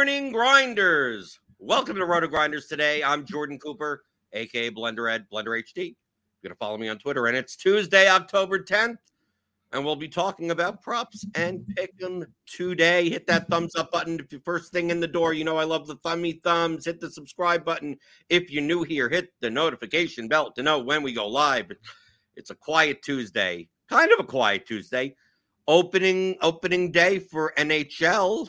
Morning, grinders. Welcome to RotoGrinders today. I'm Jordan Cooper, aka Blender Ed, Blender HD. You're gonna follow me on Twitter, and it's Tuesday, October 10th, and we'll be talking about props and pick 'em today. Hit that thumbs up button if you first thing in the door. You know I love the thummy thumbs. Hit the subscribe button if you're new here. Hit the notification bell to know when we go live. It's a quiet Tuesday, kind of a quiet Tuesday opening opening day for NHL.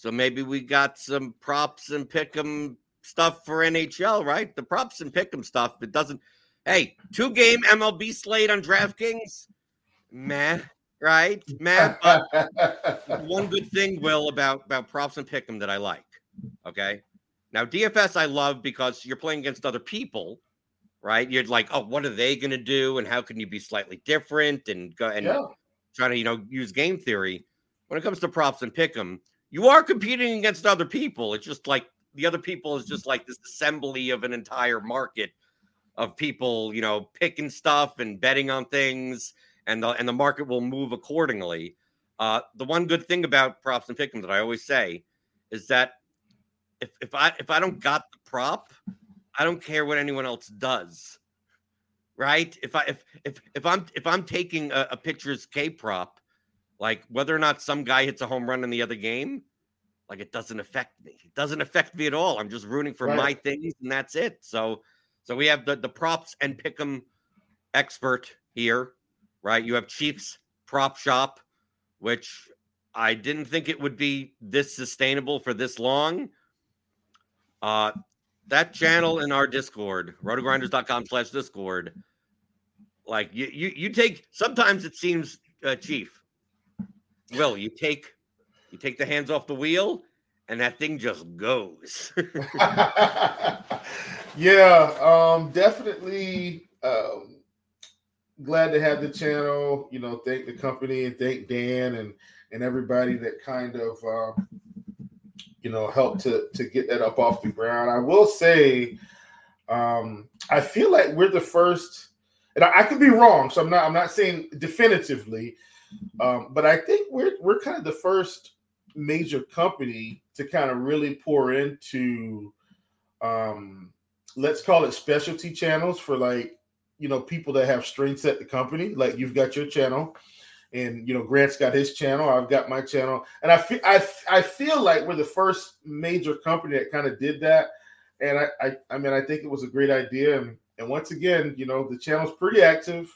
So maybe we got some props and pick'em stuff for NHL, right? The props and pick'em stuff. It doesn't. Hey, two game MLB slate on DraftKings. Man, right? Man, one good thing, Will, about about props and pick'em that I like. Okay. Now DFS I love because you're playing against other people, right? You're like, oh, what are they going to do, and how can you be slightly different and go and Yeah. trying to you know use game theory when it comes to props and pick 'em you are competing against other people it's just like the other people is just like this assembly of an entire market of people you know picking stuff and betting on things and the and the market will move accordingly uh the one good thing about props and pick 'em that i always say is that if, if i if i don't got the prop i don't care what anyone else does right? If I if if if I'm if I'm taking a, a pitcher's K prop, like whether or not some guy hits a home run in the other game, like it doesn't affect me. It doesn't affect me at all. I'm just rooting for Right. my things, and that's it. So so we have the the props and pick 'em expert here, right? You have Chiefs prop shop, which I didn't think it would be this sustainable for this long. Uh that channel in our Discord, rotogrinders.com slash Discord, like you, you, you take. Sometimes it seems, uh, Chief, Will, you take, you take the hands off the wheel, and that thing just goes. yeah, um, definitely um, glad to have the channel. You know, thank the company and thank Dan and and everybody that kind of uh, you know helped to to get that up off the ground. I will say, um, I feel like we're the first, and I, I could be wrong, so I'm not I'm not saying definitively, um, but I think we're we're kind of the first major company to kind of really pour into um let's call it specialty channels for like you know people that have strengths at the company. Like you've got your channel and you know grant's got his channel i've got my channel. And i feel i, I feel like we're the first major company that kind of did that. And I, I i mean i think it was a great idea. And and once again you know the channel's pretty active.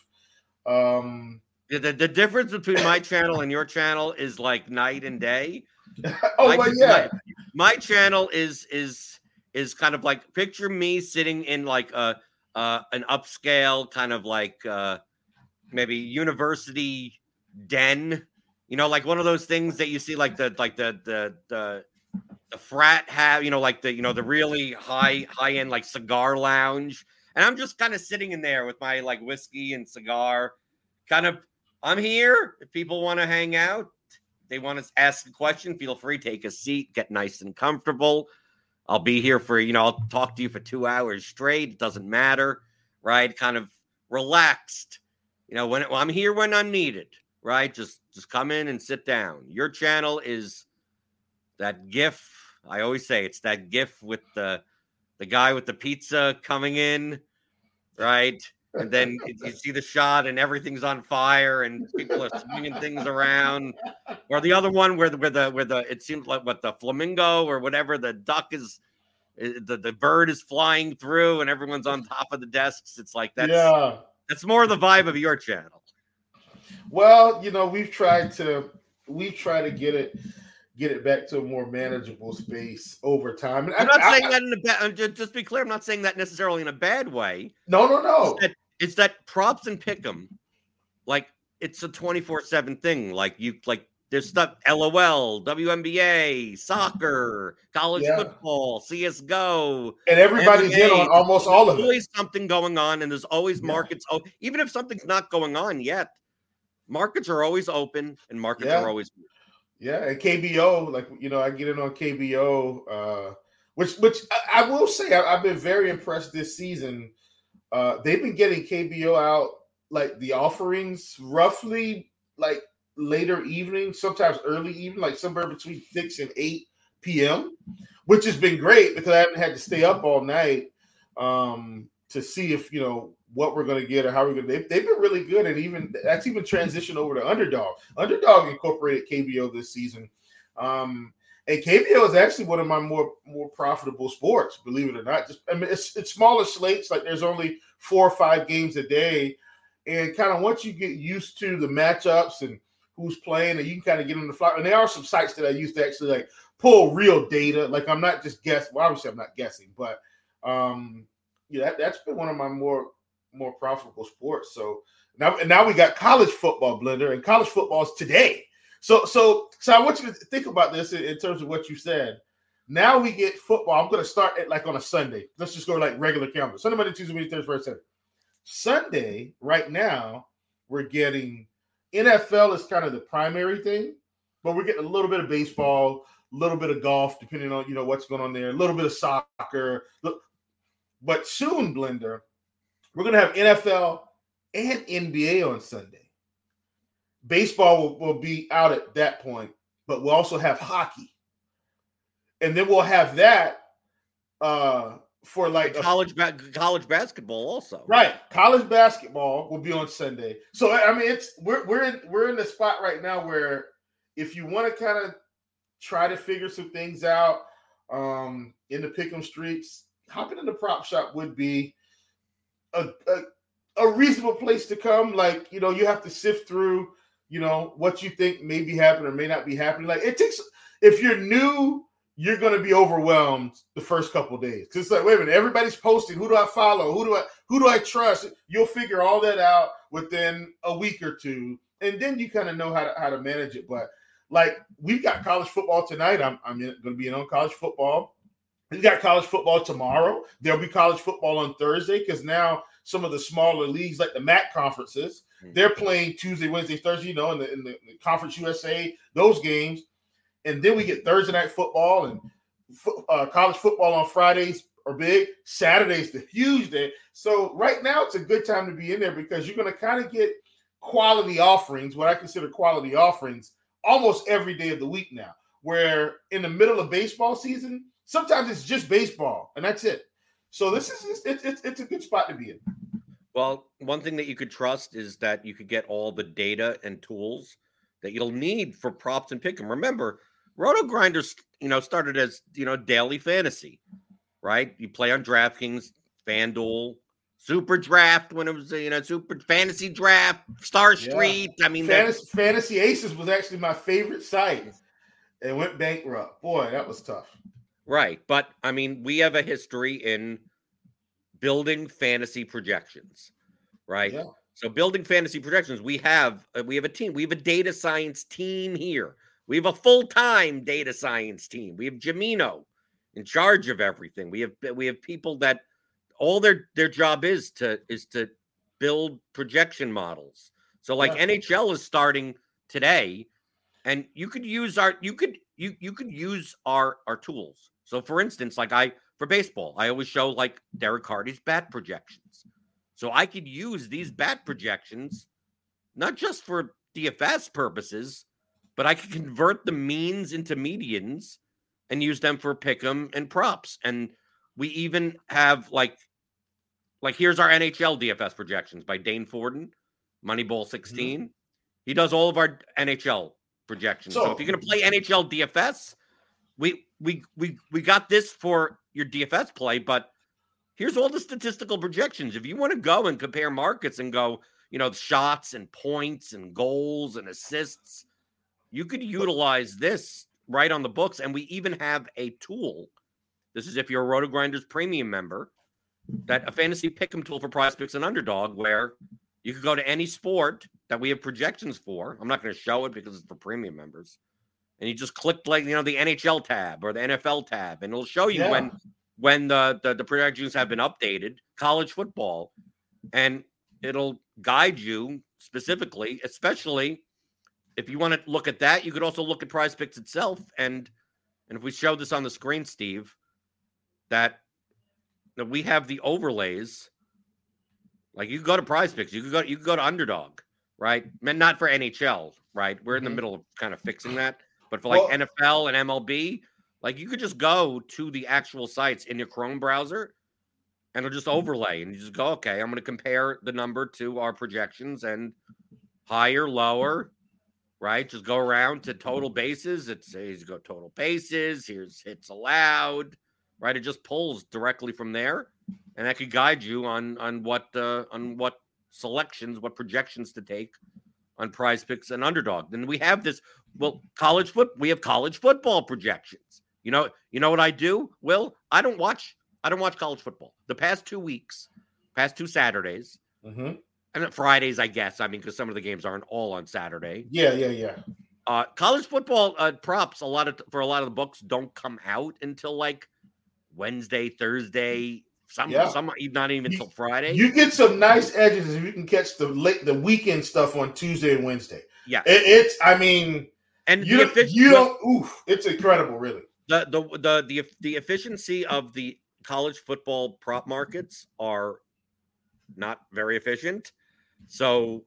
Um the, the difference between my channel and your channel is like night and day. Oh my, well yeah. my, my channel is is is kind of like picture me sitting in like a uh, an upscale kind of like uh, maybe university den, you know, like one of those things that you see like the like the the the the frat have, you know, like the you know the really high high end like cigar lounge, and I'm just kind of sitting in there with my like whiskey and cigar, kind of. I'm here if people want to hang out. They want to ask a question. Feel free, take a seat, get nice and comfortable. I'll be here for, you know, I'll talk to you for two hours straight. It doesn't matter, right? Kind of relaxed. You know, when well, I'm here when I'm needed, right? Just just come in and sit down. Your channel is that gif. I always say it's that gif with the the guy with the pizza coming in, right? And then you see the shot and everything's on fire and people are swinging things around or the other one where the where the where the it seems like what the flamingo or whatever the duck is eh, the, the bird is flying through and everyone's on top of the desks it's like that's yeah that's more the vibe of your channel well you know we've tried to we try to get it get it back to a more manageable space over time. And I'm not I, saying I, that in a bad. Just, just be clear, I'm not saying that necessarily in a bad way. No, no, no. It's it's that props and pick them, like it's a 24-7 thing. Like you like there's stuff LOL, WNBA, soccer, college yeah. football, CSGO. And everybody's NBA. in on almost all of it. always something going on, and there's always yeah. markets. Oh, even if something's not going on yet, markets are always open and markets yeah. are always yeah, and KBO, like you know, I get in on KBO, uh, which which I, I will say I, have been very impressed this season uh, they've been getting KBO out like the offerings roughly like later evening, sometimes early evening, like somewhere between six and eight p.m., which has been great because I haven't had to stay up all night um, to see if you know what we're going to get or how we're going to. They've, they've been really good, and even that's even transitioned over to Underdog. Underdog incorporated KBO this season. Um, and KBO is actually one of my more more profitable sports, believe it or not. Just I mean, it's it's smaller slates, like there's only four or five games a day, and kind of once you get used to the matchups and who's playing, and you can kind of get on the fly. And there are some sites that I used to actually like pull real data. Like I'm not just guessing. Well, obviously I'm not guessing, but um, yeah, that, that's been one of my more more profitable sports. So now, and now we got college football blender, and college football is today. So, so, so I want you to think about this in, in terms of what you said. Now we get football. I'm going to start it like on a Sunday. Let's just go like regular calendar. Sunday, Monday, Tuesday, Wednesday, Thursday, Friday, Saturday. Sunday, right now, we're getting NFL is kind of the primary thing, but we're getting a little bit of baseball, a little bit of golf, depending on you know what's going on there, a little bit of soccer. But soon, Blender, we're going to have NFL and NBA on Sunday baseball will, will be out at that point, but we'll also have hockey. And then we'll have that uh for like college ba- college basketball also. Right. College basketball will be on Sunday. So I mean it's we're we're in we're in the spot right now where if you want to kind of try to figure some things out um in the pick'em streets, hopping in the prop shop would be a, a a reasonable place to come. Like, you know, you have to sift through you know, what you think may be happening or may not be happening. Like it takes if you're new, you're gonna be overwhelmed the first couple days. Cause it's like, wait a minute, everybody's posting. Who do I follow? Who do I who do I trust? You'll figure all that out within a week or two, and then you kind of know how to how to manage it. But like we've got college football tonight. I'm I'm gonna be in on college football. We got college football tomorrow. There'll be college football on Thursday because now some of the smaller leagues like the MAC conferences. Mm-hmm. They're playing Tuesday, Wednesday, Thursday, you know, in the, in the, Conference USA, those games. And then we get Thursday night football and uh, college football on Fridays are big. Saturdays the huge day. So right now it's a good time to be in there because you're going to kind of get quality offerings, what I consider quality offerings, almost every day of the week now. Where in the middle of baseball season, sometimes it's just baseball and that's it. So this is it's it's, it's a good spot to be in. Well, one thing that you could trust is that you could get all the data and tools that you'll need for props and pick 'em. Remember, RotoGrinders, you know, started as you know daily fantasy, right? You play on DraftKings, FanDuel, Super Draft when it was you know Super Fantasy Draft, Star Street. Yeah. I mean, Fantasy, Fantasy Aces was actually my favorite site. It went bankrupt. Boy, that was tough. Right, but I mean, we have a history in building fantasy projections, right? Yeah. So building fantasy projections, we have uh, we have a team. We have a data science team here. We have a full time data science team. We have Jamino in charge of everything. We have we have people that all their their job is to is to build projection models. So like yeah. NHL is starting today, and you could use our you could you you could use our our tools. So for instance, like I for baseball, I always show like Derek Carty's bat projections. So I could use these bat projections not just for DFS purposes, but I could convert the means into medians and use them for pick'em and props. And we even have like like here's our NHL DFS projections by Dane Forden, Moneyball 16. Mm-hmm. He does all of our NHL projections. So, so if you're going to play NHL DFS, we we we we got this for your DFS play, but here's all the statistical projections. If you want to go and compare markets and go, you know, shots and points and goals and assists, you could utilize this right on the books. And we even have a tool. This is if you're a RotoGrinders premium member, that a fantasy pick'em tool for prize picks and underdog, where you could go to any sport that we have projections for. I'm not going to show it because it's for premium members and you just click like you know the NHL tab or the NFL tab, and it'll show you yeah. when when the, the the projections have been updated. College football, and it'll guide you specifically, especially if you want to look at that. You could also look at Prize Picks itself, and and if we show this on the screen, Steve, that that we have the overlays. Like you go to Prize Picks, you could go you could go to Underdog, right? Not for NHL, right? We're in the mm-hmm. middle of kind of fixing that. But for like well, NFL and MLB, like you could just go to the actual sites in your Chrome browser and it'll just mm-hmm. overlay and you just go, okay, I'm going to compare the number to our projections and higher, lower, right? Just go around to total bases. It says go total bases. Here's hits allowed, right? It just pulls directly from there, and that could guide you on on what uh, on what selections, what projections to take on prize picks and underdog. Then we have this, well, college foot, we have college football projections. You know, you know what I do? Well, I don't watch, I don't watch college football. The past two weeks, past two Saturdays, mm-hmm. and Fridays, I guess. I mean, because some of the games aren't all on Saturday. Yeah, yeah, yeah. Uh, college football uh, props a lot of for a lot of the books don't come out until like Wednesday, Thursday, some, yeah. some not even until Friday. You get some nice edges if you can catch the late the weekend stuff on Tuesday and Wednesday. Yeah, it, it's. I mean, and you, you don't. Oof, it's incredible, really. The, the the the the efficiency of the college football prop markets are not very efficient. So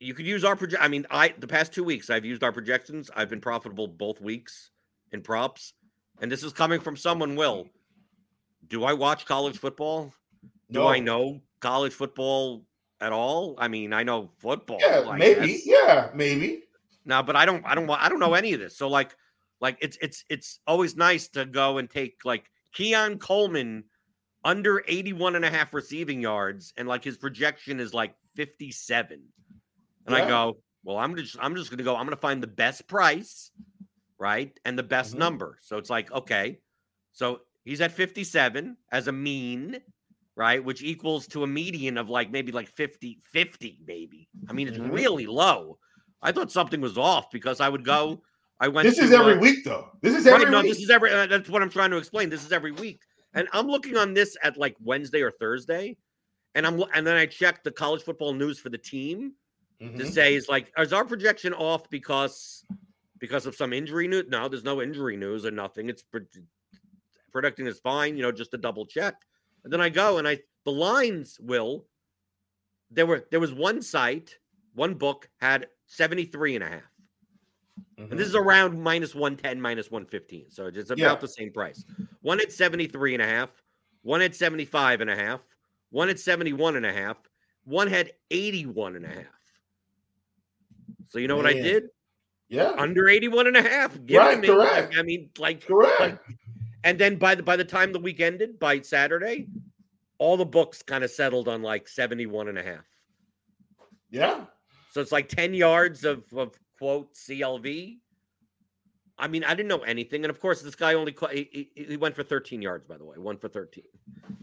you could use our project. I mean, I the past two weeks I've used our projections. I've been profitable both weeks in props, and this is coming from someone will do I watch college football? Do no. I know college football at all? I mean, I know football. Yeah, I maybe. Guess. Yeah, maybe. No, but I don't. I don't. I don't know any of this. So like, like it's it's it's always nice to go and take like Keon Coleman under 81 and a half receiving yards and like his projection is like 57 and yeah. i go well i'm just i'm just gonna go i'm gonna find the best price right and the best mm-hmm. number so it's like okay so He's at 57 as a mean, right? Which equals to a median of like maybe like 50, 50, maybe. I mean, it's mm-hmm. really low. I thought something was off because I would go. I went. This to, is every uh, week, though. This is every right, no, this is every. Uh, that's what I'm trying to explain. This is every week, and I'm looking on this at like Wednesday or Thursday, and I'm and then I check the college football news for the team to Mhm. say is like, is our projection off because because of some injury news? No, there's no injury news or nothing. It's predicting is fine, you know, just to double check. And then I go and I the lines will there were there was one site, one book had 73 and a half. And this is mm-hmm. around minus 110, minus 115. So it's about Yeah. the same price. One at 73 and a half, one at 75 and a half, one at 71 and a half, one had 81 and a half. So you know what I did? yeah, Under 81 and a half. Give Right, me. Like, correct. I mean, like, correct. like and then by the by the time the week ended, by Saturday, all the books kind of settled on like 71 and a half. yeah, So it's like 10 yards of, of quote CLV. I mean, I didn't know anything. And of course, this guy only, he, he, went for 13 yards, by the way, one for 13.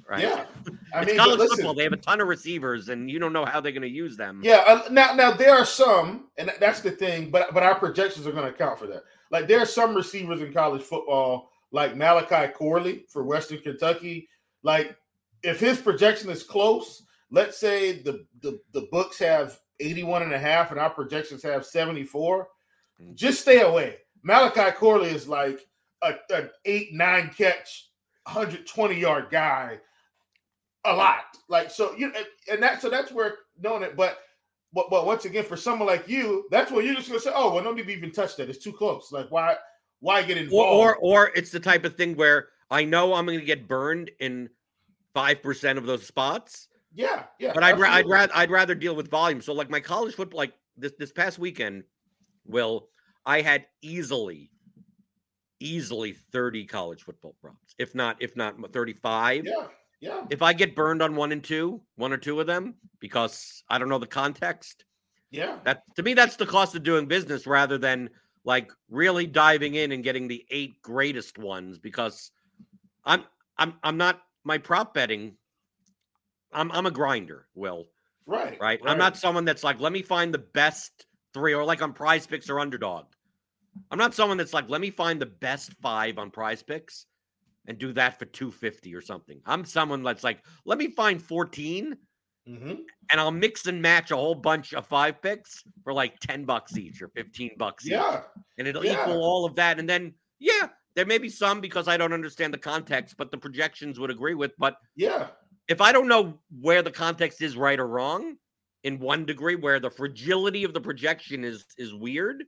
Right. yeah. I mean, college listen, football. They have a ton of receivers, and you don't know how they're going to use them. Yeah, uh, now now there are some, and that's the thing, but but our projections are going to account for that. Like there are some receivers in college football, like Malachi Corley for Western Kentucky. Like if his projection is close, let's say the the, the books have 81 and a half and our projections have 74, Mm. just stay away. Malachi Corley is like a, an eight, nine catch, 120 yard guy a lot. Like so, you and, that so that's where knowing it. But but but once again, for someone like you, that's where you're just gonna say, oh, well, don't need even touch that. It's too close. Like why why get Or, involved? or, or it's the type of thing where I know I'm going to get burned in 5% of those spots. yeah, yeah. but I'd, ra- I'd rather I'd rather deal with volume. So like my college football, like this this past weekend, Will I had easily, easily thirty college football props, if not if not thirty five. Yeah, yeah, If I get burned on one and two, one or two of them, because I don't know the context, yeah, that to me that's the cost of doing business rather than like really diving in and getting the eight greatest ones because I'm I'm I'm not my prop betting. I'm I'm a grinder, Will right, right? I'm not someone that's like, let me find the best three, or like on prize picks or underdog. I'm not someone that's like, let me find the best five on prize picks and do that for 250 or something. I'm someone that's like, let me find 14 hmm and I'll mix and match a whole bunch of five picks for like 10 bucks each or 15 bucks each. Yeah, And it'll yeah. equal all of that. And then, yeah, there may be some because I don't understand the context, but the projections would agree with. But yeah, if I don't know where the context is right or wrong in one degree, where the fragility of the projection is is weird,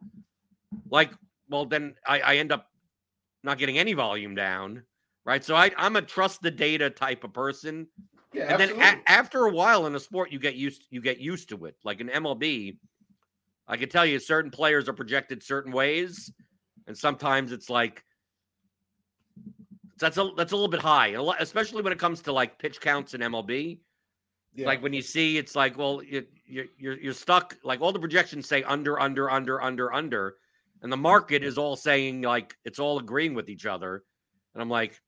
like, well, then I, I end up not getting any volume down, right? So I, I'm a trust the data type of person, yeah. and then a- after a while in a sport, you get used you get used to it. Like in MLB, I can tell you certain players are projected certain ways, and sometimes it's like that's a that's a little bit high, especially when it comes to like pitch counts in MLB. yeah. Like when you see, it's like, well, you, you, you're you're stuck. Like all the projections say under, under, under, under, under, and the market is all saying like it's all agreeing with each other. And I'm like,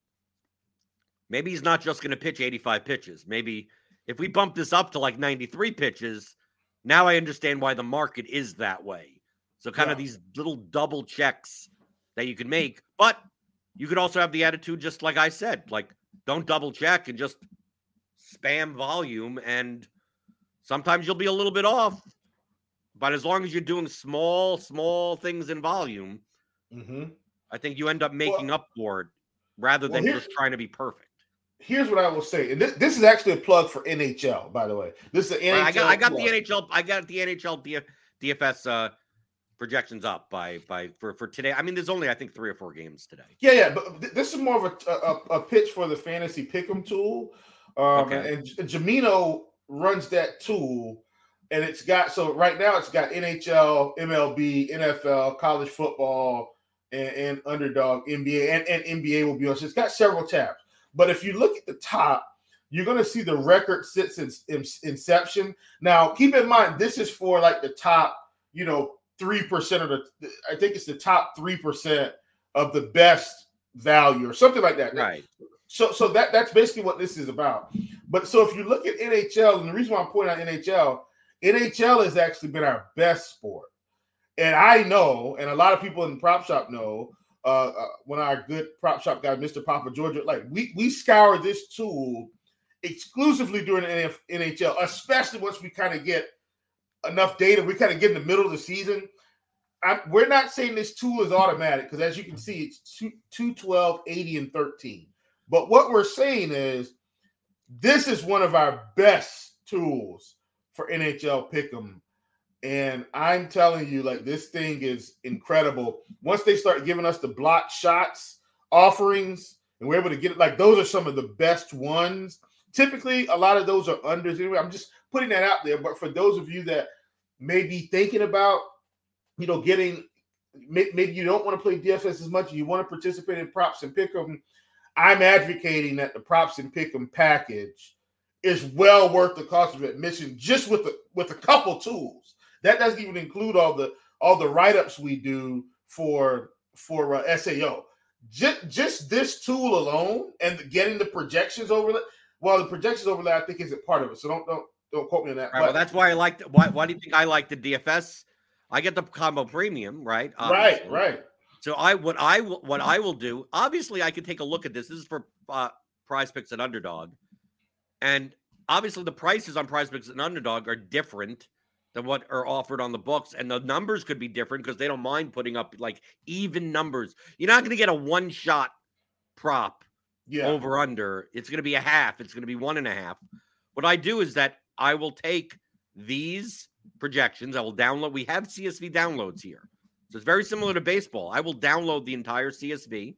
maybe he's not just going to pitch 85 pitches. Maybe if we bump this up to like 93 pitches, now I understand why the market is that way. So kind of these little double checks that you can make, but you could also have the attitude, just like I said, like don't double check and just spam volume. And sometimes you'll be a little bit off, but as long as you're doing small, small things in volume, hmm I think you end up making up for it rather well, than just trying to be perfect. Here's what I will say, and this, this is actually a plug for NHL, by the way. This is an NHL. I got I got the. NHL I got the NHL DF, DFS uh projections up by by for for today. I mean, there's only I think three or four games today. Yeah, yeah, but th- this is more of a, a, a pitch for the fantasy pick'em tool. Um, Okay. And Jamino runs that tool, and it's got so right now it's got NHL, MLB, NFL, college football, and, and underdog NBA, and, and NBA will be on. So it's got several tabs. But if you look at the top, you're going to see the record since its in- inception. Now, keep in mind this is for like the top, you know, three percent of the. I think it's the top three percent of the best value or something like that. Right. So so that that's basically what this is about. But so if you look at NHL, and the reason why I'm pointing out NHL, NHL has actually been our best sport. And I know, and a lot of people in the prop shop know, uh, uh when our good prop shop guy, Mr. Papa Georgia, like we we scour this tool exclusively during the NHL, especially once we kind of get enough data. We kind of get in the middle of the season. I, we're not saying this tool is automatic because, as you can see, it's two, 212, 80, and 13. But what we're saying is this is one of our best tools for NHL Pick'em. And I'm telling you, like, this thing is incredible. Once they start giving us the block shots offerings, and we're able to get it, like, those are some of the best ones. Typically, a lot of those are unders. Anyway, I'm just putting that out there. But for those of you that may be thinking about, you know, getting maybe you don't want to play DFS as much, you want to participate in props and pick 'em. I'm advocating that the props and pick 'em package is well worth the cost of admission just with the with a couple tools. That doesn't even include all the all the write-ups we do for for uh, SAO. Just just this tool alone and getting the projections overlay. Well, the projections overlay I think isn't part of it. So don't don't don't quote me on that. Right, well, that's why I like. Why, why do you think I like the DFS? I get the combo premium, right? Obviously. Right, right. So I what I what I will do. Obviously, I can take a look at this. This is for uh, Prize Picks and Underdog, and obviously the prices on Prize Picks and Underdog are different than what are offered on the books, and the numbers could be different because they don't mind putting up like even numbers. You're not going to get a one shot prop yeah. over under. It's going to be a half. It's going to be one and a half. What I do is that I will take these projections. I will download. We have CSV downloads here. So it's very similar to baseball. I will download the entire CSV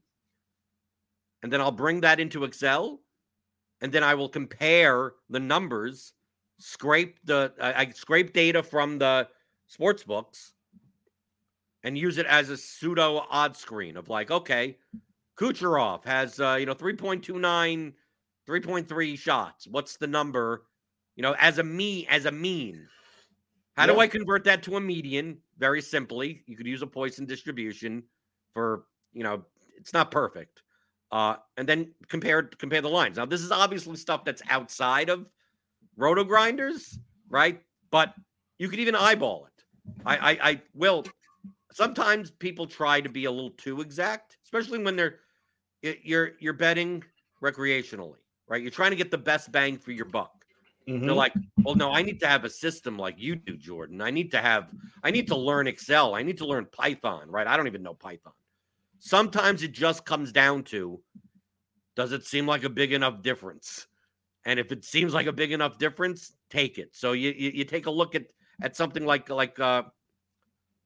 and then I'll bring that into Excel and then I will compare the numbers, scrape the I scrape data from the sports books and use it as a pseudo odd screen of like, okay, Kucherov has uh, you know 3.29 3.3 shots. What's the number you know, as a me, as a mean. How yeah. do I convert that to a median? Very simply, you could use a Poisson distribution for, you know, it's not perfect. Uh, and then compare compare the lines. Now, this is obviously stuff that's outside of roto grinders, right? But you could even eyeball it. I, I, I will. Sometimes people try to be a little too exact, especially when they're you're you're betting recreationally, right? You're trying to get the best bang for your buck. Mm-hmm. They're like, well, no, I need to have a system like you do, Jordan. I need to have, I need to learn Excel. I need to learn Python, right? I don't even know Python. Sometimes it just comes down to does it seem like a big enough difference? And if it seems like a big enough difference, take it. So you you, you take a look at at something like like uh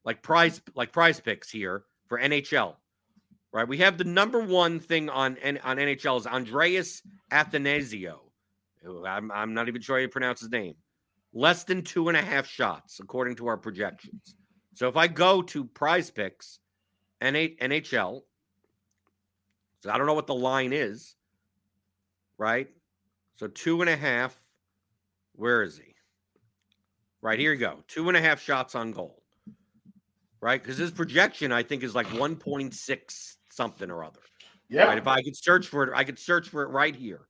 like prize like prize picks here for NHL. Right? We have the number one thing on on NHL is Andreas Athanasiou I'm, I'm not even sure how you pronounce his name. Less than two and a half shots, according to our projections. So if I go to prize picks, NHL, so I don't know what the line is, right? So two and a half. Where is he? Right here you go. Two and a half shots on goal. Right? Because his projection, I think, is like 1.6 something or other. Yeah. Right? If I could search for it, I could search for it right here.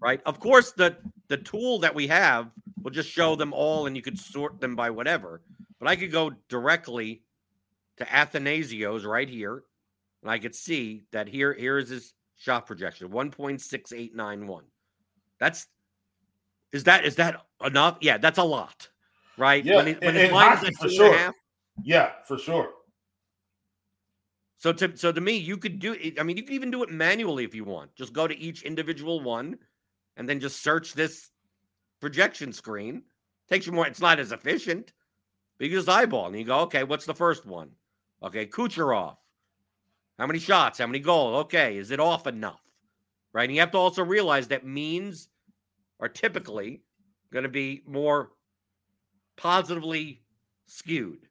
Right. Of course, the the tool that we have will just show them all and you could sort them by whatever. But I could go directly to Athanasios right here, and I could see that here here is his shot projection 1.6891. That's is that is that enough? Yeah, that's a lot, right? Yeah, when, it, when and, line is for sure. Half, yeah, for sure. So to so to me, you could do it. I mean, you could even do it manually if you want. Just go to each individual one and then just search this projection screen. Takes you more, it's not as efficient, but you just eyeball and you go, okay, what's the first one? Okay, Kucherov. How many shots? How many goals? Okay, is it off enough? Right. And you have to also realize that means are typically going to be more positively skewed.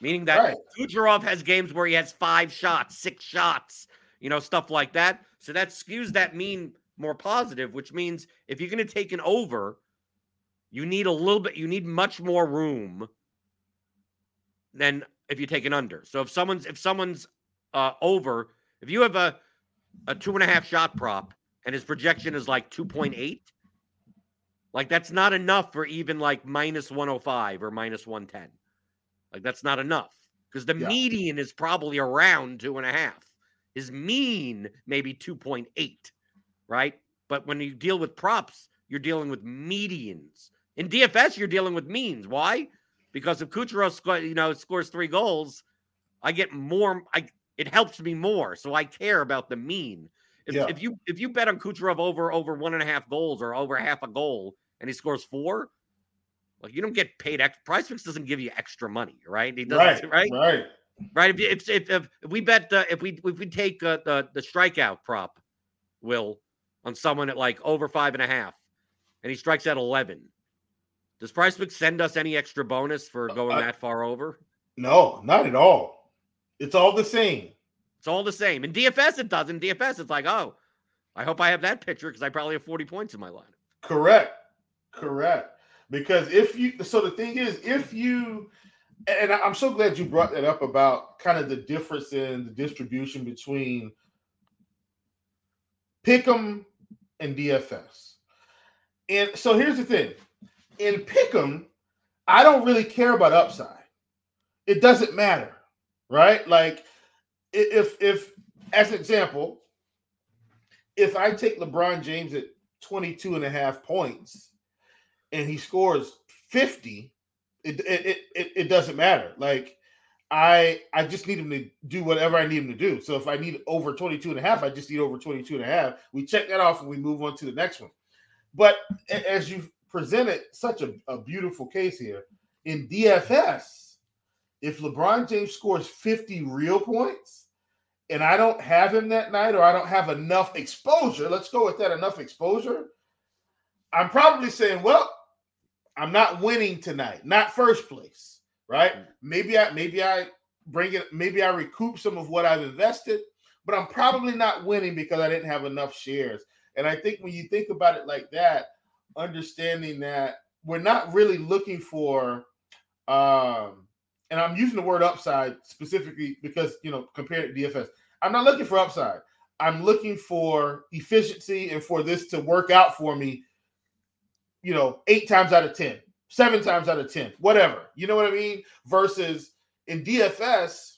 Meaning that right. Kucherov has games where he has five shots, six shots, you know, stuff like that. So that skews that mean more positive, which means if you're going to take an over, you need a little bit, you need much more room than if you take an under. So if someone's if someone's uh, over, if you have a a two and a half shot prop and his projection is like 2.8, like that's not enough for even like minus 105 or minus 110. Like that's not enough because the yeah. median is probably around two and a half. His mean maybe 2.8 right? But when you deal with props, you're dealing with medians. In DFS, you're dealing with means. Why? Because if Kucherov you know scores three goals, I get more. I it helps me more, so I care about the mean. If, Yeah. if you if you bet on Kucherov over over one and a half goals or over half a goal and he scores four, like you don't get paid. Ex- Prize Picks doesn't give you extra money, right? He doesn't, Right, right? right. right? If if if, if, if we bet uh, if we if we take uh, the the strikeout prop, will on someone at like over five and a half, and he strikes at eleven, does Prize Picks send us any extra bonus for going I- that far over? No, not at all. It's all the same. It's all the same. In DFS, it does. In DFS, it's like, oh, I hope I have that pitcher because I probably have forty points in my line. Correct. Correct. Because if you, so the thing is, if you, and I'm so glad you brought that up about kind of the difference in the distribution between Pick'em and DFS. And so here's the thing in Pick'em, I don't really care about upside. It doesn't matter, right? Like if, if, as an example, if I take LeBron James at 22 and a half points and he scores 50 it it, it, it doesn't matter. Like i i just need him to do whatever i need him to do. So if i need over 22 and a half i just need over 22 and a half. We check that off and we move on to the next one. But as you've presented such a, a beautiful case here in dfs if lebron james scores 50 real points and I don't have him that night, or I don't have enough exposure, let's go with that enough exposure. I'm probably saying, well, I'm not winning tonight, not first place, right? Maybe I maybe I bring it, maybe I recoup some of what I've invested, but I'm probably not winning because I didn't have enough shares. And I think when you think about it like that, understanding that we're not really looking for um and I'm using the word upside specifically because you know compared to DFS. I'm not looking for upside. I'm looking for efficiency and for this to work out for me, you know, eight times out of ten, seven times out of 10, whatever. You know what I mean? Versus in DFS,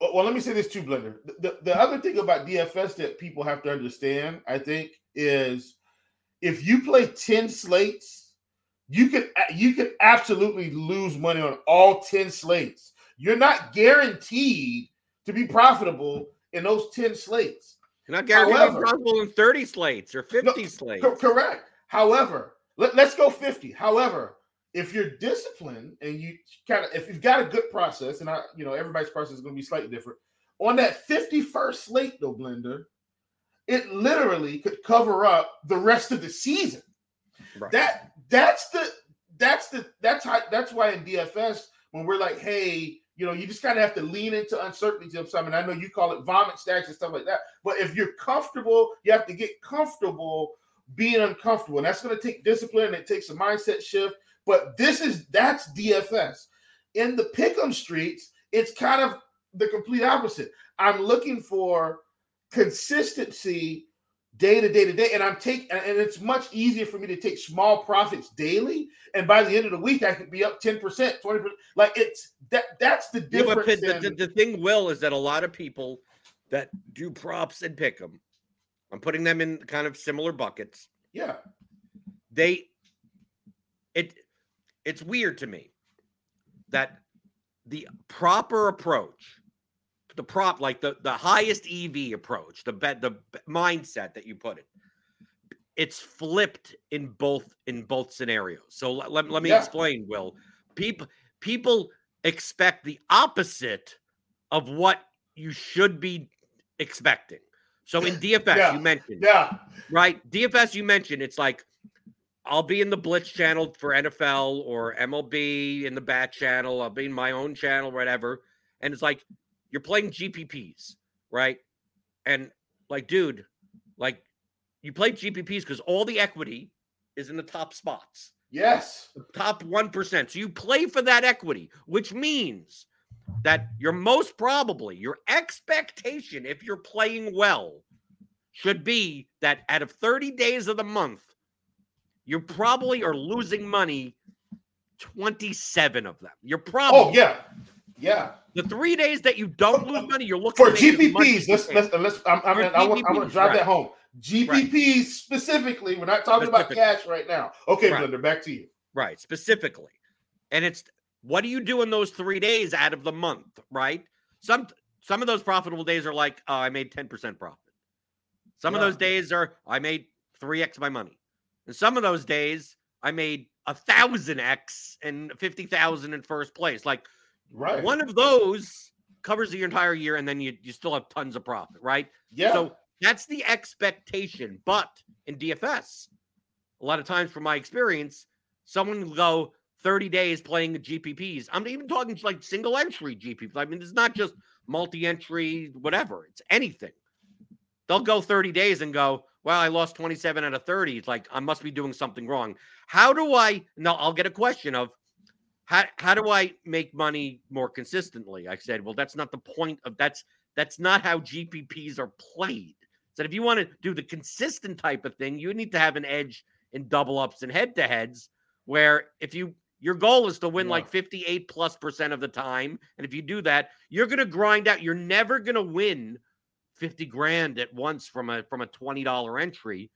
well, let me say this too, Blender. The, the other thing about DFS that people have to understand, I think, is if you play 10 slates, you could you could absolutely lose money on all 10 slates. You're not guaranteed to be profitable in those 10 slates. You're not guaranteed to be profitable in 30 slates or 50 slates. Co- correct. However, let, let's go 50. However, if you're disciplined and you kind of if you've got a good process, and I, you know, everybody's process is going to be slightly different. On that 51st slate, though, Blender, it literally could cover up the rest of the season. Right. That that's the that's the that's how that's why in DFS when we're like, hey, you know, you just kind of have to lean into uncertainty of something. I know you call it vomit stacks and stuff like that, but if you're comfortable, you have to get comfortable being uncomfortable, and that's going to take discipline. It takes a mindset shift. But this is that's DFS. In the pick'em streets, it's kind of the complete opposite. I'm looking for consistency day to day to day, and I'm taking, and it's much easier for me to take small profits daily. And by the end of the week, I could be up ten percent, twenty percent. Like it's that. That's the Yeah, difference. the, the, the thing, Will, is that a lot of people that do props and pick 'em, I'm putting them in kind of similar buckets. yeah, They, it, it's weird to me that the proper approach, the prop, like the the highest EV approach, the bet, the mindset that you put it, it's flipped in both in both scenarios. So let, let, let me Yeah. explain, Will. People people expect the opposite of what you should be expecting. So in DFS, Yeah. you mentioned yeah, right? DFS, you mentioned it's like I'll be in the Blitz channel for NFL or MLB in the Bat channel. I'll be in my own channel, whatever. And it's like you're playing GPPs, right? And like, dude, like you play GPPs because all the equity is in the top spots, yes, top 1%. So you play for that equity, which means that you're most probably your expectation, if you're playing well, should be that out of 30 days of the month, you probably are losing money 27 of them. You're oh, probably Oh yeah, yeah. the three days that you don't lose money, you're looking For to make as much as GPPs, let's let's let's. I'm, I'm, I want I want to drive right. that home. GPPs right. specifically. We're not talking about cash right now. Okay, right. Blender, back to you. Right, specifically. And it's what do you do in those three days out of the month, right? Some some of those profitable days are like, oh, I made 10% profit. Some yeah. of those days are I made 3x my money. And some of those days I made a thousand X and 50,000 in first place. Like right. one of those covers the entire year and then you, you still have tons of profit, right? Yeah. So that's the expectation. But in DFS, a lot of times from my experience, someone will go 30 days playing GPPs. I'm even talking like single entry GPPs. I mean, it's not just multi entry, whatever, it's anything. They'll go 30 days and go, well, I lost 27 out of 30. It's like, I must be doing something wrong. How do I, now I'll get a question of, how, how do I make money more consistently? I said, well, that's not the point of that's that's not how GPPs are played. So if you want to do the consistent type of thing, you need to have an edge in double ups and head to heads. Where if you your goal is to win yeah. like 58 plus percent of the time. And if you do that, you're going to grind out. You're never going to win 50 grand at once from a from a $20 entry,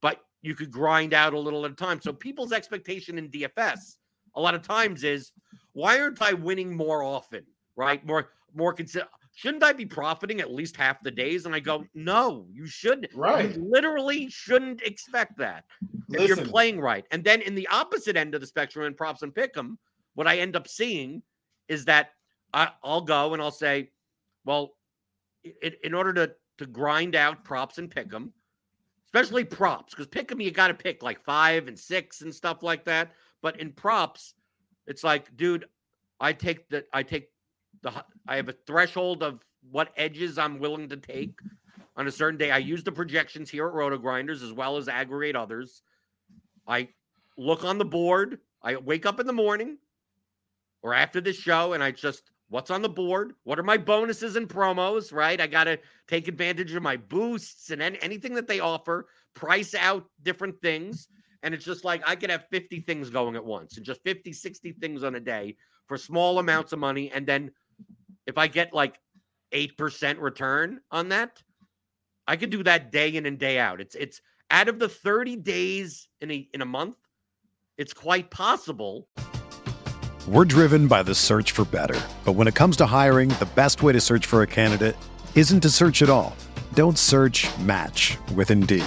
but you could grind out a little at a time. So people's expectation in DFS a lot of times is why aren't I winning more often? Right? More more consider shouldn't I be profiting at least half the days? And I go, no, you shouldn't. Right. You literally shouldn't expect that Listen. if you're playing right. And then in the opposite end of the spectrum in props and pick 'em, what I end up seeing is that I, will go and I'll say, well, in, in order to to grind out props and pick 'em, especially props, because pick 'em you got to pick like five and six and stuff like that. But in props, it's like, dude, I take the I take the I have a threshold of what edges I'm willing to take on a certain day. I use the projections here at RotoGrinders as well as aggregate others. I look on the board. I wake up in the morning or after the show and I just what's on the board? What are my bonuses and promos, right? I got to take advantage of my boosts and anything that they offer, price out different things. And it's just like I could have 50 things going at once and just 50, 60 things on a day for small amounts of money. And then if I get like 8% return on that, I could do that day in and day out. It's it's out of the 30 days in a in a month, it's quite possible. We're driven by the search for better. But when it comes to hiring, the best way to search for a candidate isn't to search at all. Don't search, match with Indeed.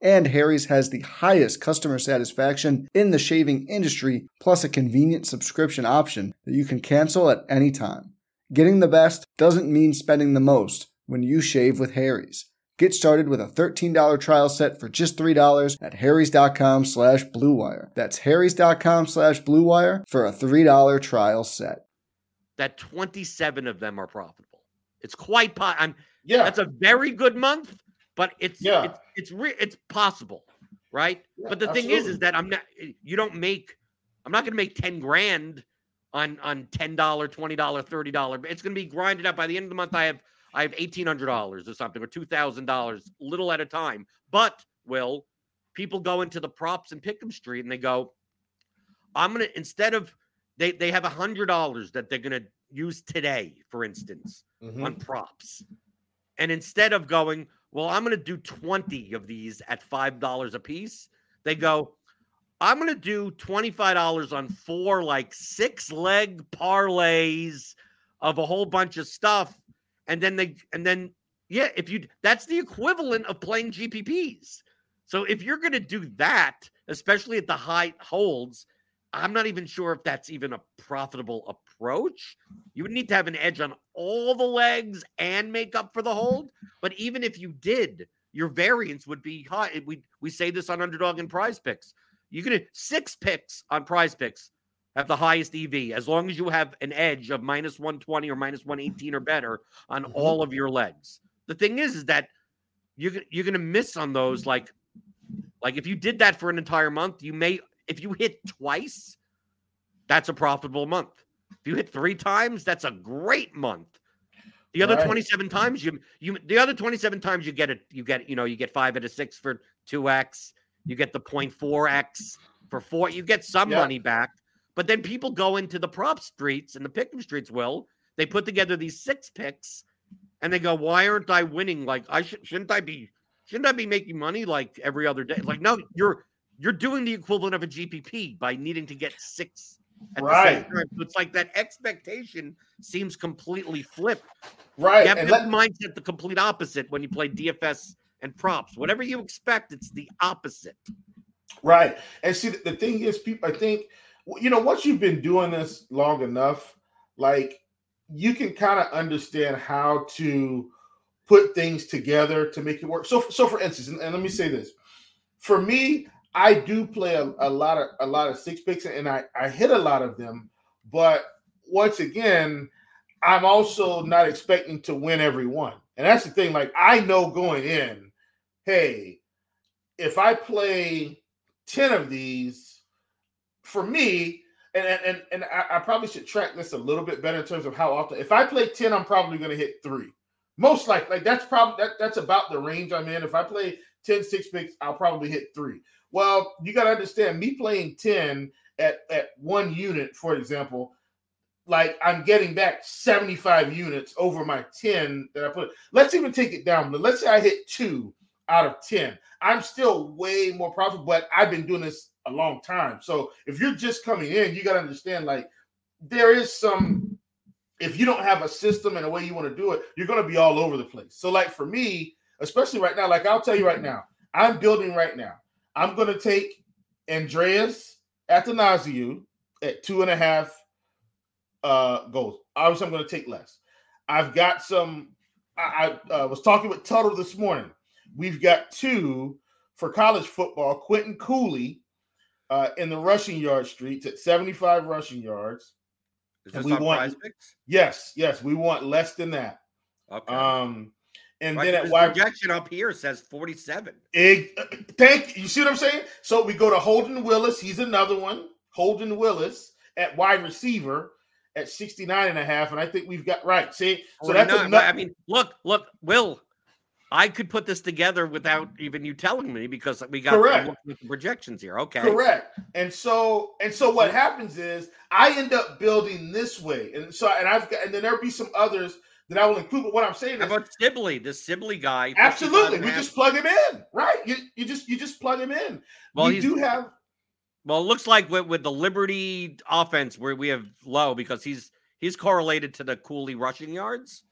and Harry's has the highest customer satisfaction in the shaving industry, plus a convenient subscription option that you can cancel at any time. Getting the best doesn't mean spending the most when you shave with Harry's. Get started with a $13 trial set for just $3 at harrys.com slash bluewire. That's harrys.com slash bluewire for a $3 trial set. That 27 of them are profitable. It's quite. Po- I'm. Yeah, That's a very good month, but it's Yeah. it's it's re- it's possible, right? Yeah, but the thing is, is that I'm not. You don't make. I'm not going to make ten grand on on ten dollar, twenty dollar, thirty dollar. But it's going to be grinded up by the end of the month. I have I have eighteen hundred dollars or something, or two thousand dollars, little at a time. But will people go into the props and Pick'em Street and they go, I'm gonna instead of they they have a hundred dollars that they're gonna use today, for instance Mhm. on props. And instead of going, well, I'm going to do 20 of these at $5 a piece, they mm-hmm. go, I'm going to do $25 on four like six leg parlays of a whole bunch of stuff. And then they, and then, yeah, if you, that's the equivalent of playing GPPs. So if you're going to do that, especially at the high holds, I'm not even sure if that's even a profitable approach. You would need to have an edge on all the legs and make up for the hold. But even if you did, your variance would be high. We we say this on underdog and prize picks. You can six picks on prize picks have the highest EV as long as you have an edge of minus 120 or minus 118 or better on Mhm. all of your legs. The thing is, is that you're you're gonna miss on those. Like, like if you did that for an entire month, you may if you hit twice, that's a profitable month. You hit three times, that's a great month. The other Right. 27 times you you the other 27 times you get it, you get, you know, you get five out of six for 2x, you get the 0.4x for four, you get some Yeah. money back. But then people go into the prop streets and the pick'em streets will, they put together these six picks and they go, Why aren't I winning? Like I should shouldn't I be shouldn't I be making money like every other day? Like, no, you're you're doing the equivalent of a GPP by needing to get six Right. So it's like that expectation seems completely flipped. right. You have and let- mindset the complete opposite when you play DFS and props. Whatever you expect, it's the opposite. Right. And see, the, the thing is, people, I think, you know, once you've been doing this long enough, like you can kind of understand how to put things together to make it work. So, so for instance, and, and let me say this: for me, I do play a, a lot of a lot of six picks, and I I hit a lot of them. But once again, I'm also not expecting to win every one, and that's the thing. Like I know going in, hey, if I play 10 of these for me and and and, I, I probably should track this a little bit better in terms of how often if i play 10 i'm probably going to hit three most likely like that's probably that, that's about the range i'm in if i play 10 six picks i'll probably hit three well you got to understand me playing 10 at at one unit for example like i'm getting back 75 units over my 10 that i put let's even take it down let's say i hit two out of 10 I'm still way more profitable, but I've been doing this a long time. So if you're just coming in, you got to understand like there is some, if you don't have a system and a way you want to do it, you're going to be all over the place. So, like for me, especially right now, like I'll tell you right now, I'm building right now. I'm going to take Andreas Athanasiou at two and a half uh, goals. Obviously, I'm going to take less. I've got some. I, I uh, was talking with Tuttle this morning. We've got two for college football. Quinton Cooley uh, in the rushing yard streets at 75 rushing yards. Is And this we want-? Yes, yes, we want less than that. Okay. Um, and Right, then at wide projection up here says 47. Ig- thank you. See what I'm saying? So we go to Holden Willis. He's another one. Holden Willis at wide receiver at 69 and a half. And I think we've got right. See, so that's 49. another. I mean, look, look, Will, I could put this together without even you telling me because we got Correct. projections here. Okay. Correct. And so and so what happens is I end up building this way. And so and I've got and then there'll be some others that I will include. But what I'm saying How is about Sibley, this Sibley guy? absolutely we just plug him in. Right. You you just you just plug him in. well, we do have well, it looks like with, with the Liberty offense where we have low because he's he's correlated to the Cooley rushing yards.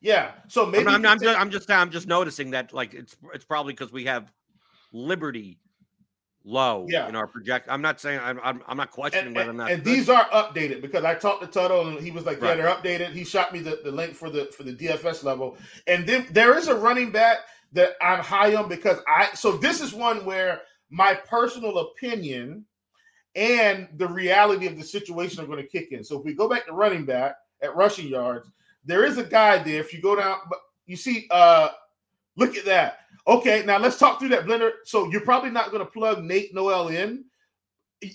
yeah. So I'm, maybe I'm, I'm, can just, I'm just I'm just noticing that like it's it's probably because we have Liberty low Yeah. in our project. I'm not saying I'm I'm, I'm not questioning and, whether or not and these are updated because I talked to Tuttle and he was like, "Yeah, Right. they're updated." He shot me the, the link for the for the DFS level, and then there is a running back that I'm high on because I. So this is one where my personal opinion and the reality of the situation are going to kick in. So if we go back to running back at rushing yards, there is a guy there. If you go down, but you see, uh, look at that. Okay, now let's talk through that blender. So you're probably not going to plug Nate Noel in,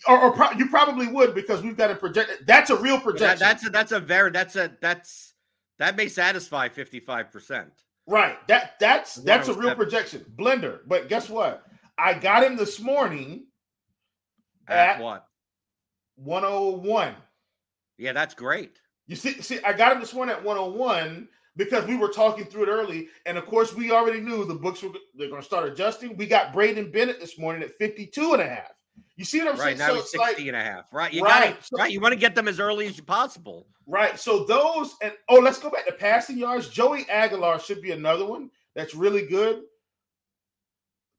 or, or pro- you probably would because we've got a project. That's a real That- projection. that's a that's a very that's a that's that may satisfy 55%. right. That that's that's a oh real projection. Blender. But guess what? I got him this morning At At- what? 101. Yeah, that's great. You see, see, I got him this morning at 101 because we were talking through it early, and of course, we already knew the books were they're going to start adjusting. We got Braydon Bennett this morning at 52 and a half. You see what I'm Right saying? now So he's it's 60 like- and a half. Right. You Right, got so- right. You want to get them as early as possible. right. So those and oh, let's go back to passing yards. Joey Aguilar should be another one that's really good.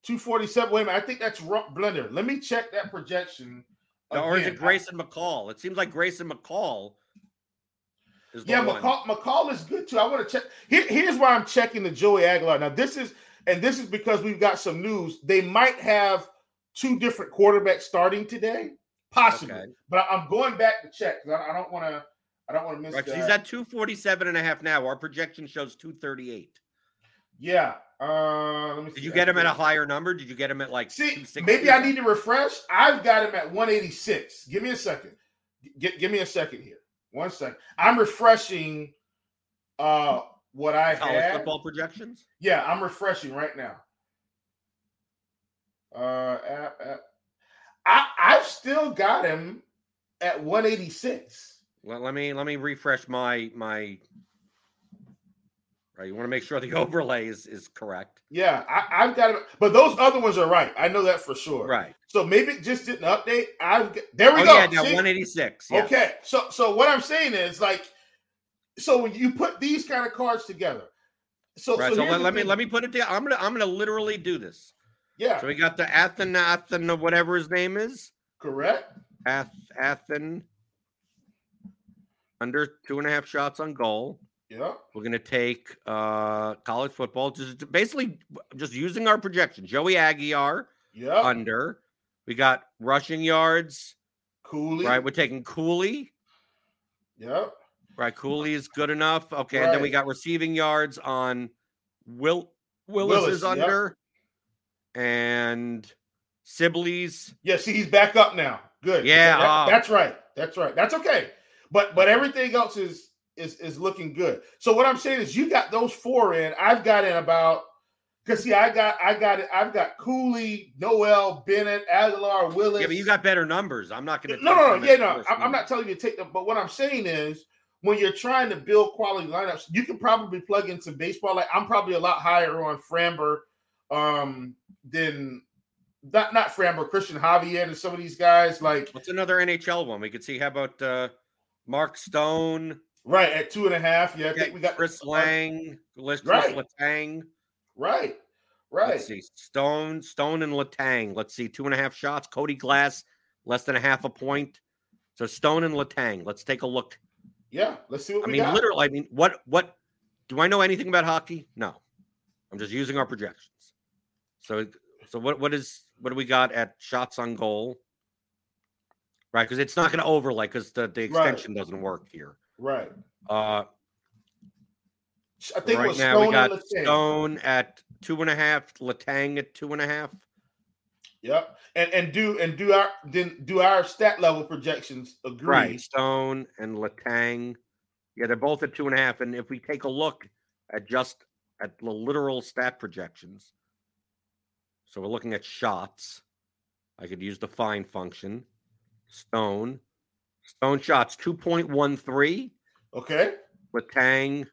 247. Wait a minute. I think that's blender. Let me check that projection. or is it Grayson McCall? It seems like Grayson McCall Yeah. McCall, McCall is good too. I want to check. Here, here's why I'm checking the Joey Aguilar. Now, this is and this is because we've got some news. They might have two different quarterbacks starting today, possibly. Okay. But I'm going back to check 'cause I, I don't want to. I don't want to miss Right, he's at 247 and a half now. Our projection shows 238. yeah. Uh, let me see. Did you get him at a higher number? Did you get him at like See, maybe I need to refresh. I've got him at 186. Give me a second. G- give me a second here. One second. I'm refreshing uh what I college had. football projections? Yeah, I'm refreshing right now. Uh. I I've still got him at 186. Well, let me let me refresh my my. Right, you want to make sure the overlay is is correct. Yeah, I, I've got it, but those other ones are right. I know that for sure. Right. So maybe it just didn't update. I've there we Oh go. yeah, now 186. yes. Okay, so so what I'm saying is like, so when you put these kind of cards together, so Right. so, So, let, let me let me put it down. I'm gonna I'm gonna literally do this. yeah, So we got the Athen Athen whatever his name is. correct. Ath Athen under two and a half shots on goal. Yeah, We're gonna take uh college football, just basically just using our projection. Joey Aguilar yeah, under. We got rushing yards. Cooley. Right. We're taking Cooley. Yeah, Right. Cooley is good enough. Okay. And then we got receiving yards on Will Willis, Willis, is yep. under. And Sibley's. yeah. See, he's back up now. Good. Yeah, That- uh, that's right. That's right. That's okay. But but everything else is is is looking good. So what I'm saying is, you got those four in. I've got in about because see, I got I got it. I've got Cooley, Noel, Bennett, Aguilar, Willis. Yeah, but you got better numbers. I'm not gonna No, take no, no. Yeah, no. I'm, I'm not telling you to take them. But what I'm saying is, when you're trying to build quality lineups, you can probably plug in some baseball. Like I'm probably a lot higher on Framber um, than not not Framber, Cristian Javier, and some of these guys. Like What's another NHL one? We could see how about uh Mark Stone, right at two and a half. Yeah, I think we got Chris Lang, Chris Right. Letang. Right, right. Let's see. Stone, Stone and Letang. Let's see. Two and a half shots. Cody Glass, less than a half a point. So Stone and Letang. Let's take a look. Yeah, let's see what I mean, got. literally, I mean, what what do I know anything about hockey? No. I'm just using our projections. So so what what is what do we got at shots on goal? Right, because it's not going to overlay because the, the Right. extension doesn't work here. Right. Uh I think it right was now we Stone got and Stone at two and a half, Letang at two and a half. Yep. And and do and do our then do our stat level projections agree? Right. Stone and Letang. Yeah, they're both at two and a half. And if we take a look at just at the literal stat projections, so we're looking at shots. I could use the find function. Stone. Stone shots 2.13. Okay. Letang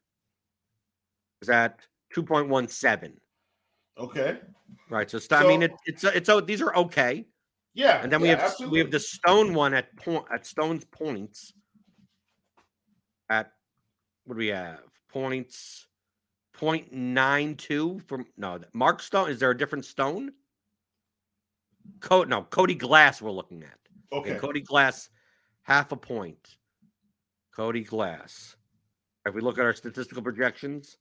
is at 2.17. Okay. Right. So, st- I mean, So- it, it's it's oh, these are okay. Yeah. And then we yeah, have we have the stone one at point at Stone's points. At what do we have? Points point nine two from no Mark Stone. Is there a different stone? Co- no, Cody Glass we're looking at. okay. Cody Glass, half a point. Cody Glass. If we look at our statistical projections,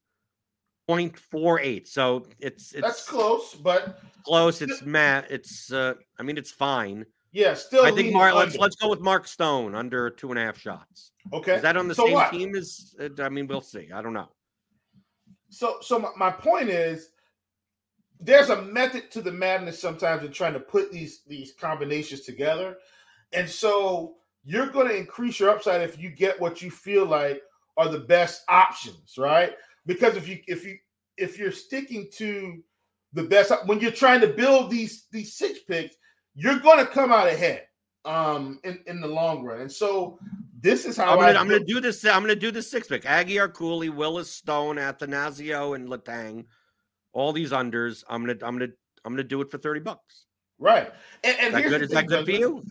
0.48. So it's it's That's close, but close. It's Matt. It's uh, I mean, it's fine. Yeah, still. I think Mark. Let's under. let's go with Mark Stone under two and a half shots. Okay. Is that on the So same what? team as? uh, I mean, we'll see. I don't know. So, so my, my point is, there's a method to the madness sometimes in trying to put these these combinations together, and so you're going to increase your upside if you get what you feel like are the best options, right? Because if you if you if you're sticking to the best when you're trying to build these these six picks, you're going to come out ahead um in in the long run, and so this is how I'm gonna, I'm gonna do this. I'm gonna do the six pick. Aguilar, Cooley, Willis, Stone, Athanasiou, and Letang. All these unders. I'm gonna. I'm gonna. I'm gonna do it for thirty bucks. right. And, and Is here's good? Is that good for you?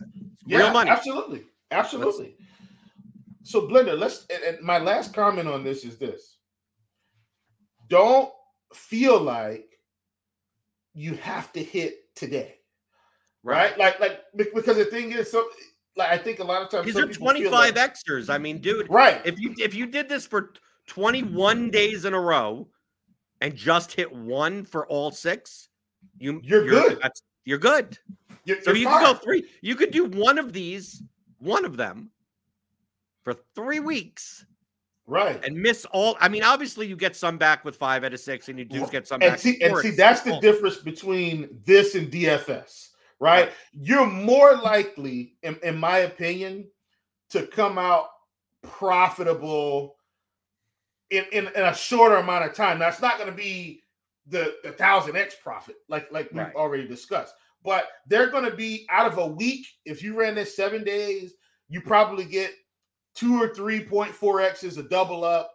Yeah, Real money. Absolutely. Absolutely. So Blender, let's and, and my last comment on this is this. Don't feel like you have to hit today. Right? Like like because the thing is so like I think a lot of times These are 25 like- Xers. I mean, dude, right. if you if you did this for 21 days in a row and just hit one for all six, you You're good. That's, you're good. You're, So you're you fine. could go three. You could do one of these, one of them, for three weeks right. and miss all. I mean, obviously you get some back with five out of six, and you do get some and back. see, and see, that's the difference between this and DFS, right? Right. You're more likely, in, in my opinion, to come out profitable in, in, in a shorter amount of time. Now, it's not going to be the, the thousand X profit, like like we've Right. already discussed, but they're going to be out of a week. If you ran this seven days, you probably get two or three point four X's, a double up,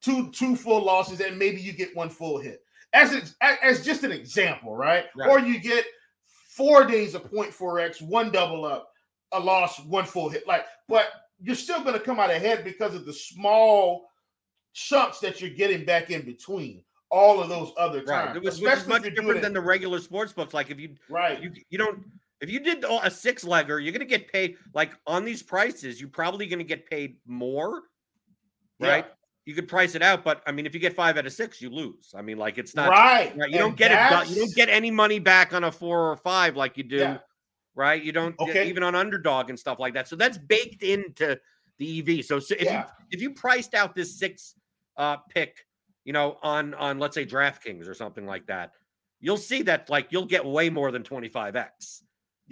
two two full losses, and maybe you get one full hit. As it's, as, just an example, right? Right. Or you get four days of point four X, one double up, a loss, one full hit. Like, but you're still going to come out ahead because of the small chunks that you're getting back in between all of those other Right, times. it was, which is especially much different than the regular sports books. Like if you right. you you don't if you did a six legger, you're gonna get paid like on these prices. You're probably gonna get paid more, Yeah. right? You could price it out, but I mean, if you get five out of six, you lose. I mean, like it's not right. right. You don't get it. You don't get any money back on a four or five like you do, Yeah. right? You don't Okay. even on underdog and stuff like that. So that's baked into the EV. So, so if Yeah. you if you priced out this six uh pick, you know, on on let's say DraftKings or something like that, you'll see that like you'll get way more than 25x,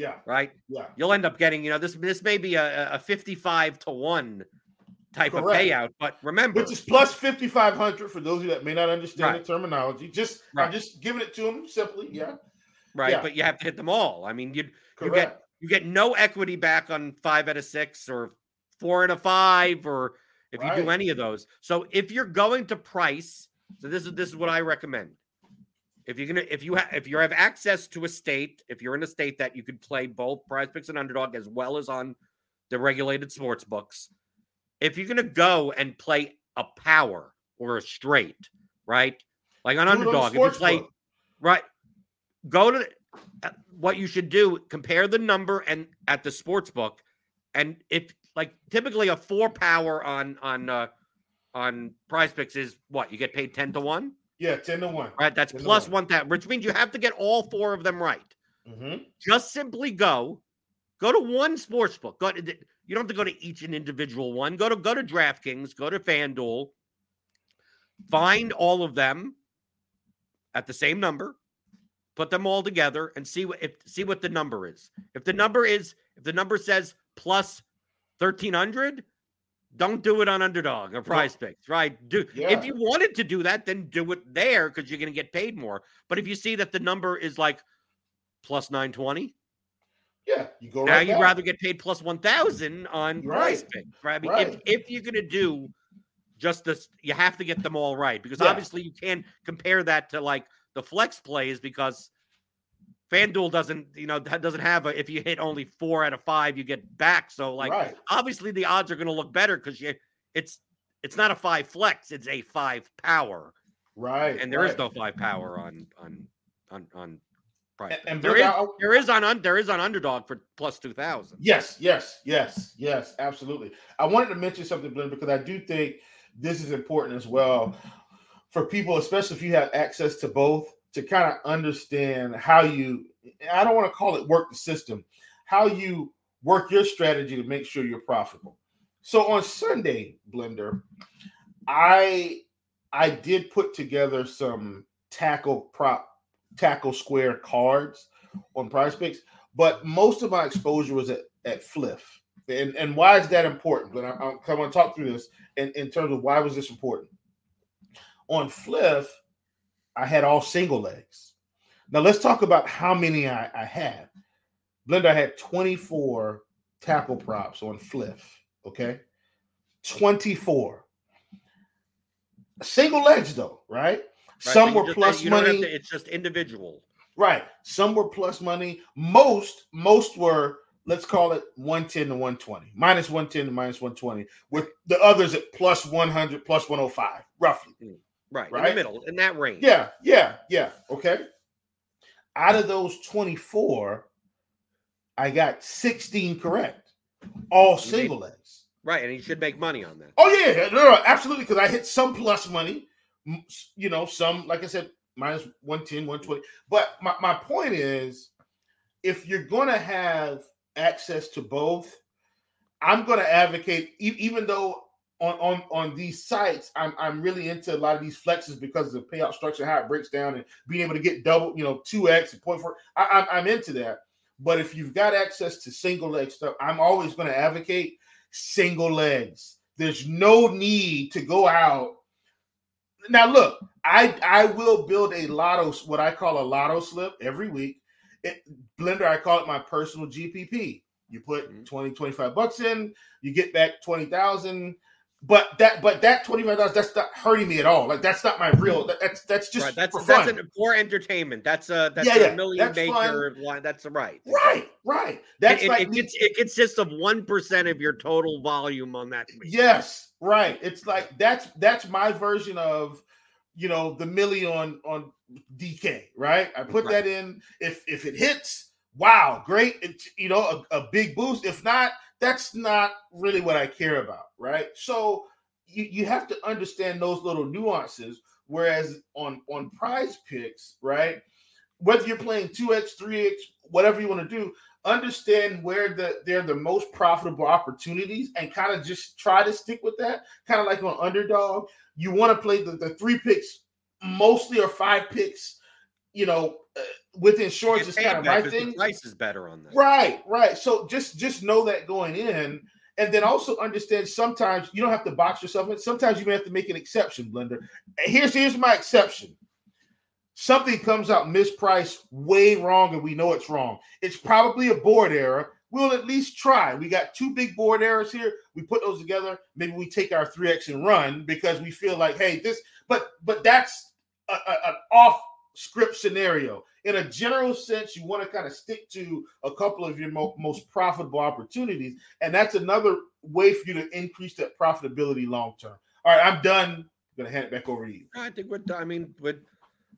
Yeah. right? Yeah. You'll end up getting, you know, this this may be a, a 55 to 1 type of payout, but remember, Which is plus 5,500 for those of you that may not understand Right. the terminology. Just I'm just giving it to them simply. Yeah. right? yeah. But you have to hit them all. I mean, you you get you get no equity back on five out of six or four out of five or if you do any of those. So if you're going to price, so this is this is what I recommend. If you're gonna if you have if you have access to a state, if you're in a state that you could play both prize picks and underdog as well as on the regulated sports books, if you're gonna go and play a power or a straight, right? Like on Do it on the underdog, if you play book. right, go to the, uh, what you should do compare the number and at the sports book and if like typically a four power on on uh on prize picks is what you get paid 10 to 1 Yeah, 10 to 1. right that's 10 plus 1. one that which means you have to get all four of them right Mm-hmm. just simply go go to one sports book go to, you don't have to go to each an individual one go to go to draftkings go to fanduel find all of them at the same number put them all together and see what if see what the number is if the number is if the number says plus 1300 don't do it on underdog or prize picks right do Yeah. if you wanted to do that then do it there because you're going to get paid more but if you see that the number is like plus 920 Yeah, you go now right you'd back. rather get paid plus 1000 on prize Right. picks right i mean Right. if, if you're going to do just this you have to get them all right because Yeah. obviously you can't compare that to like the flex plays because FanDuel doesn't, you know, that doesn't have a if you hit only four out of five, you get back. So like right. obviously the odds are gonna look better because you it's it's not a five flex, it's a five power. Right. And there is right. no five power on on on on price. And, and there is I- there is on un, there is on underdog for plus two thousand. Yes, yes, yes, yes, absolutely. I wanted to mention something, Blend, because I do think this is important as well for people, especially if you have access to both, to kind of understand how you, I don't want to call it work the system, how you work your strategy to make sure you're profitable. So on Sunday, Blender, I I did put together some tackle prop tackle square cards on Prize Picks, but most of my exposure was at, at Fliff. And, and why is that important? But I, want to talk through this in, in terms of why was this important. On Fliff, I had all single legs. Now let's talk about how many I, I had. Blender had 24 tackle props on Fliff. Okay. 24. Single legs, though, right? right Some were plus money. To, it's just individual. Right. Some were plus money. Most, most were, let's call it 110 to 120, minus 110 to minus 120, with the others at plus 100, plus 105, roughly. Hmm. Right. Right. In the middle, in that range. Yeah. Yeah. Yeah. Okay. Out of those 24, I got 16 correct, all single legs. Right, and you should make money on that. Oh yeah, no, no absolutely. Because I hit some plus money, you know, some like I said, minus 110, 120. But my, my point is, if you're gonna have access to both, I'm gonna advocate, even though on on on these sites, I'm I'm really into a lot of these flexes because of the payout structure, how it breaks down, and being able to get double, you know, two x and point four. I, I'm I'm into that. But if you've got access to single leg stuff, I'm always going to advocate single legs. There's no need to go out. Now, look, I I will build a lotto, what I call a lotto slip every week. It, Blender, I call it my personal GPP. You put mm-hmm. 20, 25 bucks in, you get back 20,000 but that but that twenty five dollars that's not hurting me at all. Like that's not my real. That, that's that's just right. that's for that's fun. An, for entertainment. That's a that's yeah, a yeah. million that's maker line. That's right. Right, right. That's it, like it, it, it consists of one percent of your total volume on that. Yes, right. It's like that's that's my version of you know the million on on DK. Right. I put right. that in. If if it hits, wow, great. It's you know a, a big boost. If not that's not really what I care about, right? So you, you have to understand those little nuances. Whereas on on prize picks, right? Whether you're playing 2x, 3x, whatever you want to do, understand where the they're the most profitable opportunities and kind of just try to stick with that. Kind of like on underdog. You want to play the, the three picks mostly or five picks, you know, uh, with insurance is kind of right thing. price is better on that. Right, right. So just just know that going in, and then also understand sometimes you don't have to box yourself in. Sometimes you may have to make an exception, Blender. Here's here's my exception. Something comes out mispriced way wrong, and we know it's wrong. It's probably a board error. We'll at least try. We got two big board errors here. We put those together. Maybe we take our 3x and run because we feel like, hey, this, but but that's a, a, an off script scenario. In a general sense, you want to kind of stick to a couple of your mo- most profitable opportunities, and that's another way for you to increase that profitability long term. All right, I'm done. I'm gonna hand it back over to you. I think we're. I mean, but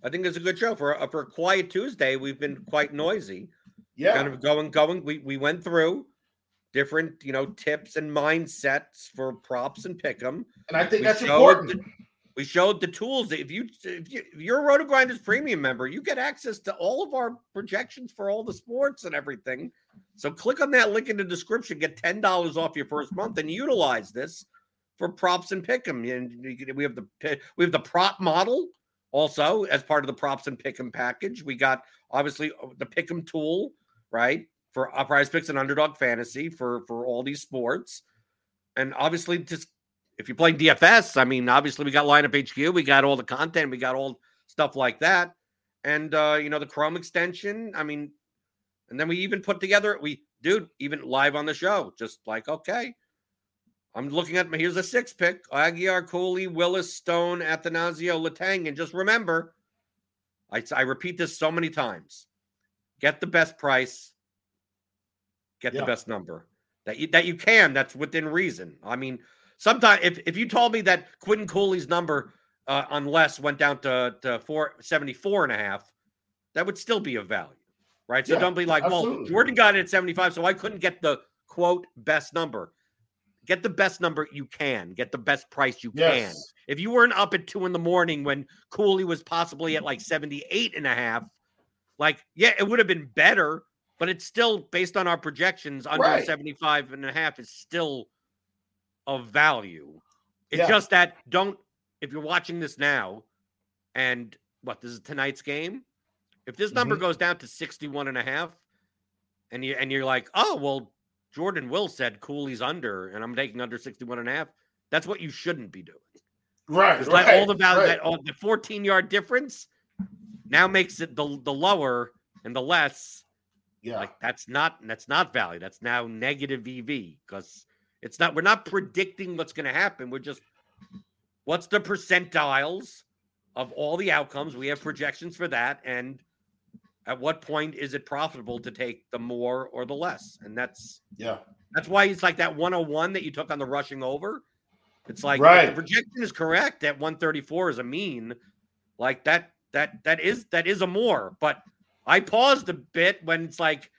I think it's a good show for for a quiet Tuesday. We've been quite noisy. Yeah, kind of going, going. We we went through different, you know, tips and mindsets for props and pick them. And I think we that's important. The, we showed the tools. If you if, you, if you're a RotoGrinders premium member, you get access to all of our projections for all the sports and everything. So click on that link in the description, get ten dollars off your first month, and utilize this for props and pick 'em. And we have the we have the prop model also as part of the props and pick 'em package. We got obviously uh, the pick 'em tool, right, for prize picks and underdog fantasy for for all these sports, and obviously just if you're playing DFS, I mean, obviously we got lineup HQ, we got all the content, we got all stuff like that, and uh, you know the Chrome extension. I mean, and then we even put together we dude even live on the show, just like okay. I'm looking at my here's a six pick: Aguilar, Cooley, Willis, Stone, Athanasiou, Letang, and just remember, I, I repeat this so many times: get the best price, get yeah. the best number that you that you can. That's within reason. I mean, Sometimes if, if you told me that Quinton Cooley's number uh, on less went down to, to 474 and a half, that would still be of value. Right. So yeah, don't be like, absolutely. well, Jordan got it at 75, so I couldn't get the quote best number. Get the best number you can, get the best price you yes. can. If you weren't up at two in the morning when Cooley was possibly at like 78 and a half, like, yeah, it would have been better, but it's still based on our projections under Right. 75 and a half is still of value. It's Yeah. just that don't if you're watching this now and what this is tonight's game, if this number Mhm. goes down to 61 and a half and you and you're like, "Oh, well Jordan Will said Cooley's under and I'm taking under 61 and a half." That's what you shouldn't be doing. Right. It's right like all the value right. that all the 14 yard difference now makes it the the lower and the less Yeah. like that's not that's not value. That's now negative EV because it's not we're not predicting what's going to happen. We're just what's the percentiles of all the outcomes. We have projections for that, and at what point is it profitable to take the more or the less? And that's yeah. that's why it's like that 101 that you took on the rushing over. It's like Right. the projection is correct at 134 is a mean, like that that that is that is a more. But I paused a bit when it's like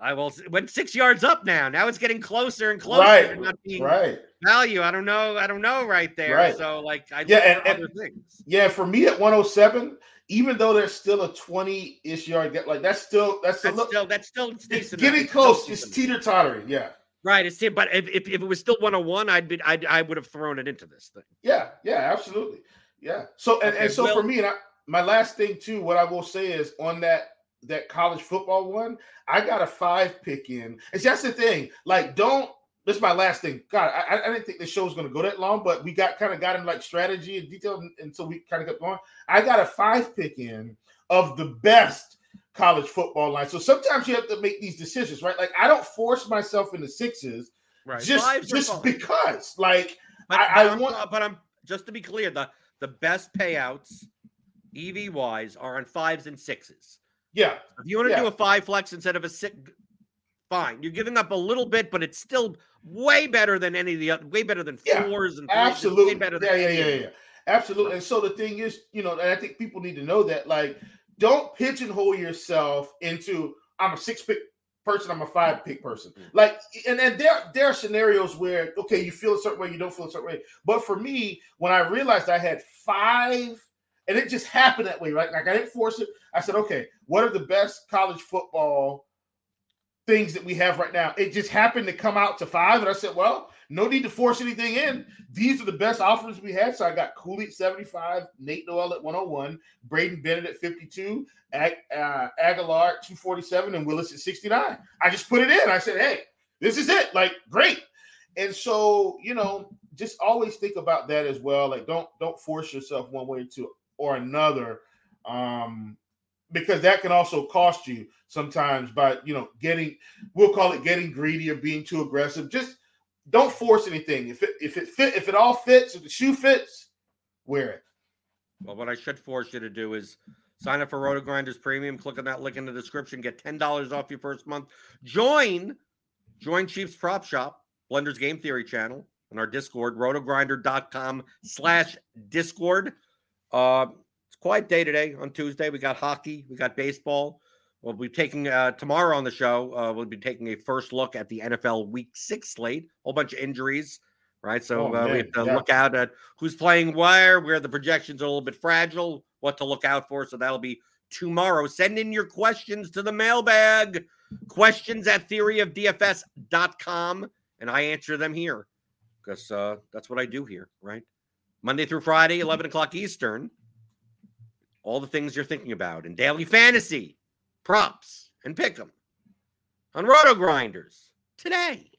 I will went six yards up now. Now it's getting closer and closer Right. not being Right. value. I don't know. I don't know right there. Right. So like I Yeah, and- and- things. Yeah, for me at 107, even though there's still a 20-ish yard gap, like that's still that's, a That's still that's still It's decent. getting It's close. It's teeter tottering. Yeah. right. It's but if, if, if it was still 101, I'd be I'd, I would have thrown it into this thing. Yeah, yeah, absolutely. Yeah. So and, Okay, and so Will- for me, and I, my last thing too, what I will say is on that that college football one, I got a five pick in. And see, that's the thing. Like, don't this is my last thing. God, I, I didn't think the show was gonna go that long, but we got kind of got in like strategy and detail and so we kind of got going. I got a five pick in of the best college football line. So sometimes you have to make these decisions, right? Like I don't force myself into sixes Right. just Fives just because like But, I- but I I'm, want- but I'm just to be clear, the the best payouts, EV wise, are on fives and sixes. Yeah, If you want to Yeah. do a five flex instead of a six, fine. You're giving up a little bit, but it's still way better than any of the other, way better than Yeah, fours and. Absolutely. better yeah, than yeah, yeah, yeah. Absolutely. And so the thing is, you know, and I think people need to know that, like, don't pigeonhole yourself into I'm a six pick person, I'm a five pick person. Mm. Like, and then there there are scenarios where okay, you feel a certain way, you don't feel a certain way. But for me, when I realized I had five, and it just happened that way, right? Like I didn't force it. I said, okay, what are the best college football things that we have right now? It just happened to come out to five, and I said, well, no need to force anything in. These are the best offers we had. So I got Cooley at 75, Nate Noel at 101, Braydon Bennett at 52, Ag- uh, Aguilar at 247, and Willis at 69. I just put it in. I said, hey, this is it. Like, great. And so, you know, just always think about that as well. Like, don't don't force yourself one way to or another. Um, because that can also cost you sometimes by you know getting we'll call it getting greedy or being too aggressive. Just don't force anything. If it if it fit if it all fits, if the shoe fits, wear it. Well, what I should force you to do is sign up for RotoGrinders Premium. Click on that link in the description. Get ten dollars off your first month. Join, join Chiefs Prop Shop, Blender's Game Theory channel, and our Discord, rotogrinder.com slash Discord. Uh, it's a quiet day today on Tuesday. We got hockey, we got baseball. We'll be taking uh, tomorrow on the show. Uh, we'll be taking a first look at the NFL Week Six slate. A whole bunch of injuries, right? So Oh, uh, we have to yeah. look out at who's playing where, where the projections are a little bit fragile, what to look out for. So that'll be tomorrow. Send in your questions to the mailbag. Questions at theoryofdfs.com, and I answer them here because uh, that's what I do here, right? Monday through Friday, mm-hmm. 11 o'clock Eastern. All the things you're thinking about in daily fantasy, props, and pick 'em on RotoGrinders today.